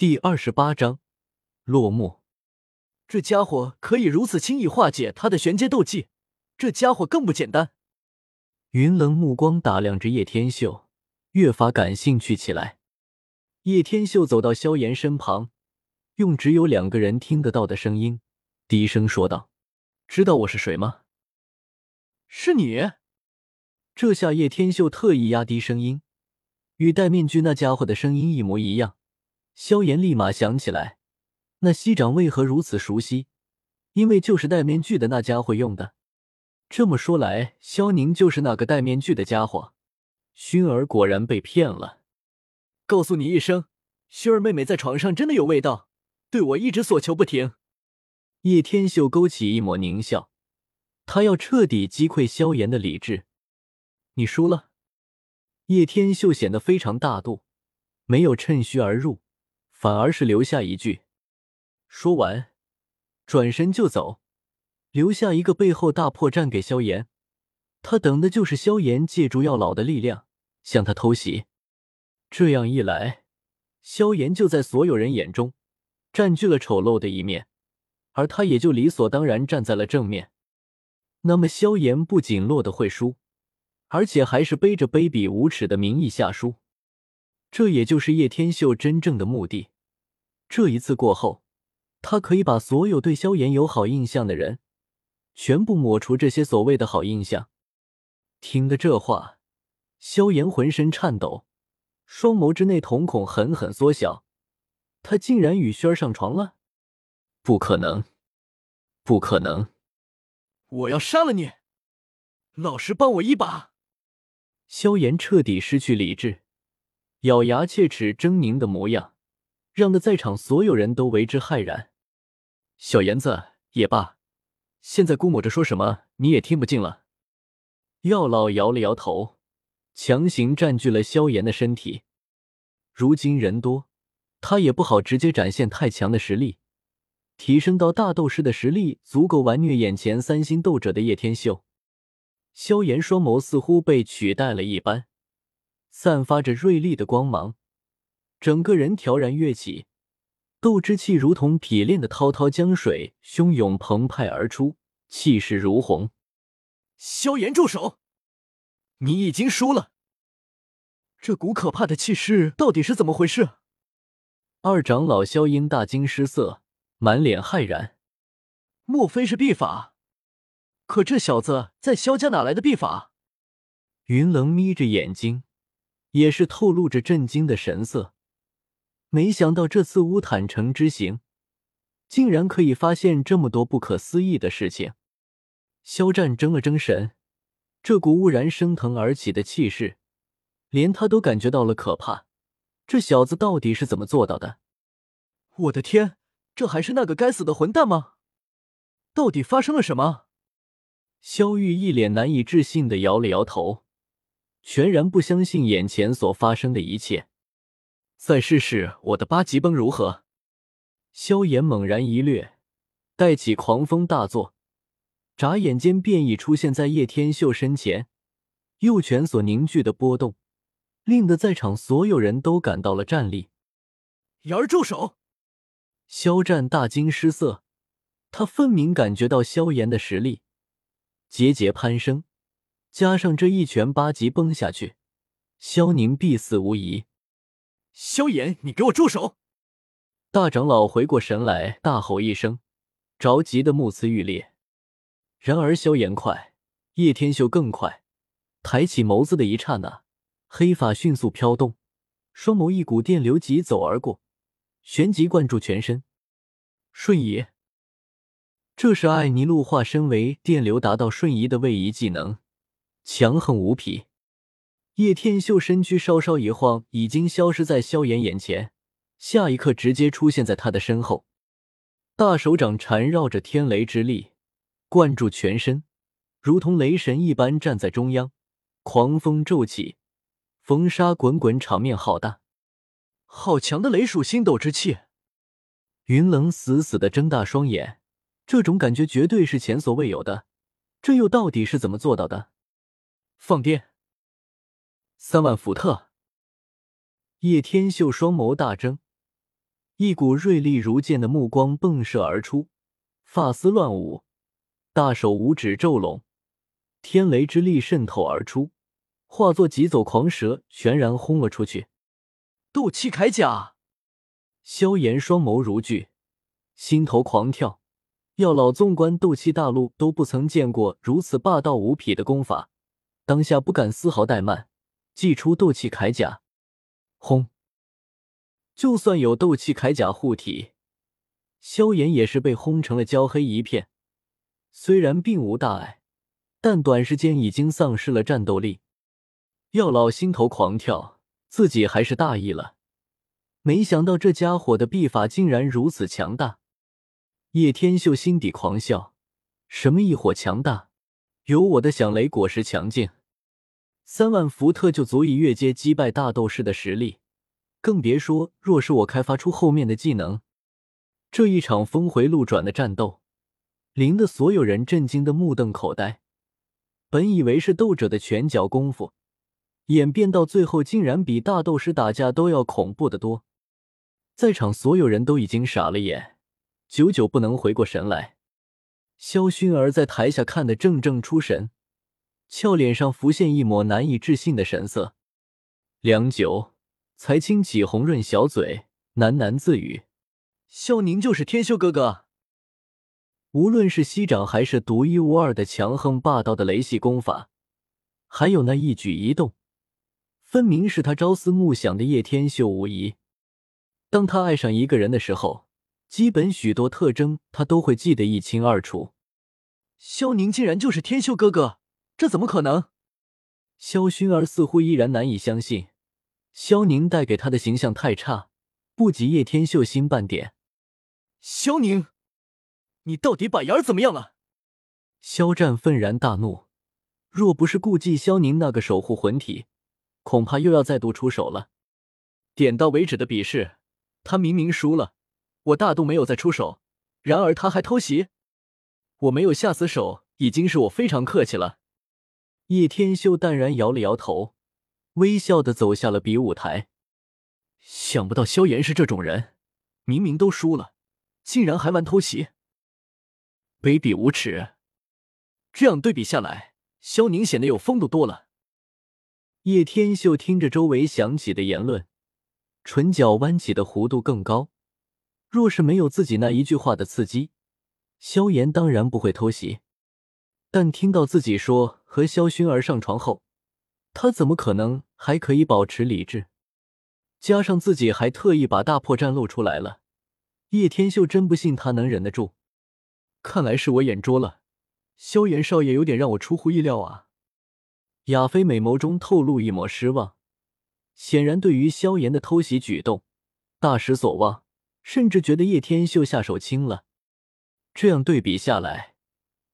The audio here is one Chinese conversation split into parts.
第二十八章落幕。这家伙可以如此轻易化解他的玄阶斗技，这家伙更不简单。云冷目光打量着叶天秀，越发感兴趣起来。叶天秀走到萧炎身旁，用只有两个人听得到的声音，低声说道：“知道我是谁吗？”“是你。”这下叶天秀特意压低声音，与戴面具那家伙的声音一模一样。萧炎立马想起来，那息掌为何如此熟悉？因为就是戴面具的那家伙用的。这么说来，萧宁就是那个戴面具的家伙。薰儿果然被骗了。告诉你一声，薰儿妹妹在床上真的有味道，对我一直索求不停。叶天秀勾起一抹狞笑，他要彻底击溃萧炎的理智。你输了。叶天秀显得非常大度，没有趁虚而入。反而是留下一句，说完，转身就走，留下一个背后大破绽给萧炎。他等的就是萧炎借助药老的力量向他偷袭。这样一来，萧炎就在所有人眼中占据了丑陋的一面，而他也就理所当然站在了正面。那么，萧炎不仅落得会输，而且还是背着卑鄙无耻的名义下输。这也就是叶天秀真正的目的。这一次过后，他可以把所有对萧炎有好印象的人全部抹除这些所谓的好印象。听的这话，萧炎浑身颤抖，双眸之内瞳孔狠狠缩小。他竟然与轩儿上床了？不可能，不可能！我要杀了你！老实帮我一把！萧炎彻底失去理智。咬牙切齿、狰狞的模样，让得在场所有人都为之骇然。小炎子也罢，现在估摸着说什么你也听不进了。药老摇了摇头，强行占据了萧炎的身体。如今人多，他也不好直接展现太强的实力，提升到大斗师的实力足够完虐眼前三星斗者的叶天秀。萧炎双眸似乎被取代了一般。散发着锐利的光芒，整个人调然跃起，斗之气如同匹练的滔滔江水，汹涌澎湃而出，气势如虹。萧炎，住手！你已经输了。这股可怕的气势到底是怎么回事？二长老萧英大惊失色，满脸骇然。莫非是秘法？可这小子在萧家哪来的秘法？云冷眯着眼睛。也是透露着震惊的神色，没想到这次乌坦城之行，竟然可以发现这么多不可思议的事情。肖战怔了怔神，这股兀然升腾而起的气势，连他都感觉到了可怕。这小子到底是怎么做到的？我的天，这还是那个该死的混蛋吗？到底发生了什么？萧玉一脸难以置信的摇了摇头。全然不相信眼前所发生的一切，再试试我的八级崩如何？萧炎猛然一掠，带起狂风大作，眨眼间便已出现在叶天秀身前，右拳所凝聚的波动，令得在场所有人都感到了战栗。瑶儿住手！肖战大惊失色，他分明感觉到萧炎的实力节节攀升。加上这一拳八级崩下去，萧宁必死无疑。萧炎，你给我住手！大长老回过神来，大吼一声，着急的目眦欲裂。然而萧炎快，叶天秀更快。抬起眸子的一刹那，黑发迅速飘动，双眸一股电流疾走而过，旋即灌注全身。瞬移，这是艾尼路化身为电流达到瞬移的位移技能。强横无匹，叶天秀身躯稍稍一晃，已经消失在萧炎眼前。下一刻，直接出现在他的身后，大手掌缠绕着天雷之力，灌注全身，如同雷神一般站在中央。狂风骤起，风沙滚滚，场面浩大。好强的雷属星斗之气！云冷死死的睁大双眼，这种感觉绝对是前所未有的。这又到底是怎么做到的？放电，三万伏特！叶天秀双眸大睁，一股锐利如剑的目光迸射而出，发丝乱舞，大手五指骤拢，天雷之力渗透而出，化作疾走狂蛇，全然轰了出去。斗气铠甲，萧炎双眸如炬，心头狂跳。药老纵观斗气大陆，都不曾见过如此霸道无匹的功法，当下不敢丝毫怠慢，祭出斗气铠甲，轰！就算有斗气铠甲护体，萧炎也是被轰成了焦黑一片。虽然并无大碍，但短时间已经丧失了战斗力。药老心头狂跳，自己还是大意了，没想到这家伙的臂法竟然如此强大。叶天秀心底狂笑：“什么异火强大？有我的响雷果实强劲，三万伏特就足以越阶击败大斗士的实力。更别说，若是我开发出后面的技能，这一场峰回路转的战斗，令的所有人震惊的目瞪口呆。本以为是斗者的拳脚功夫，演变到最后，竟然比大斗师打架都要恐怖的多。在场所有人都已经傻了眼。”久久不能回过神来，萧薰儿在台下看得怔怔出神，俏脸上浮现一抹难以置信的神色。良久，才轻启红润小嘴，喃喃自语：“萧宁就是天修哥哥。无论是息掌，还是独一无二的强横霸道的雷系功法，还有那一举一动，分明是他朝思暮想的叶天秀无疑。当他爱上一个人的时候。”基本许多特征他都会记得一清二楚。萧宁竟然就是天修哥哥，这怎么可能？萧薰儿似乎依然难以相信，萧宁带给他的形象太差，不及叶天秀星半点。萧宁，你到底把妍儿怎么样了？肖战愤然大怒，若不是顾忌萧宁那个守护魂体，恐怕又要再度出手了。点到为止的比试，他明明输了。我大度没有再出手，然而他还偷袭，我没有下死手，已经是我非常客气了。叶天秀淡然摇了摇头，微笑的走下了比武台。想不到萧炎是这种人，明明都输了，竟然还玩偷袭，卑鄙无耻！这样对比下来，萧宁显得有风度多了。叶天秀听着周围响起的言论，唇角弯起的弧度更高。若是没有自己那一句话的刺激，萧炎当然不会偷袭。但听到自己说和萧薰儿上床后，他怎么可能还可以保持理智？加上自己还特意把大破绽露出来了，叶天秀真不信他能忍得住。看来是我眼拙了，萧炎少爷有点让我出乎意料啊。亚飞美眸中透露一抹失望，显然对于萧炎的偷袭举动大失所望。甚至觉得叶天秀下手轻了，这样对比下来，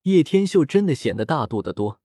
叶天秀真的显得大度的多。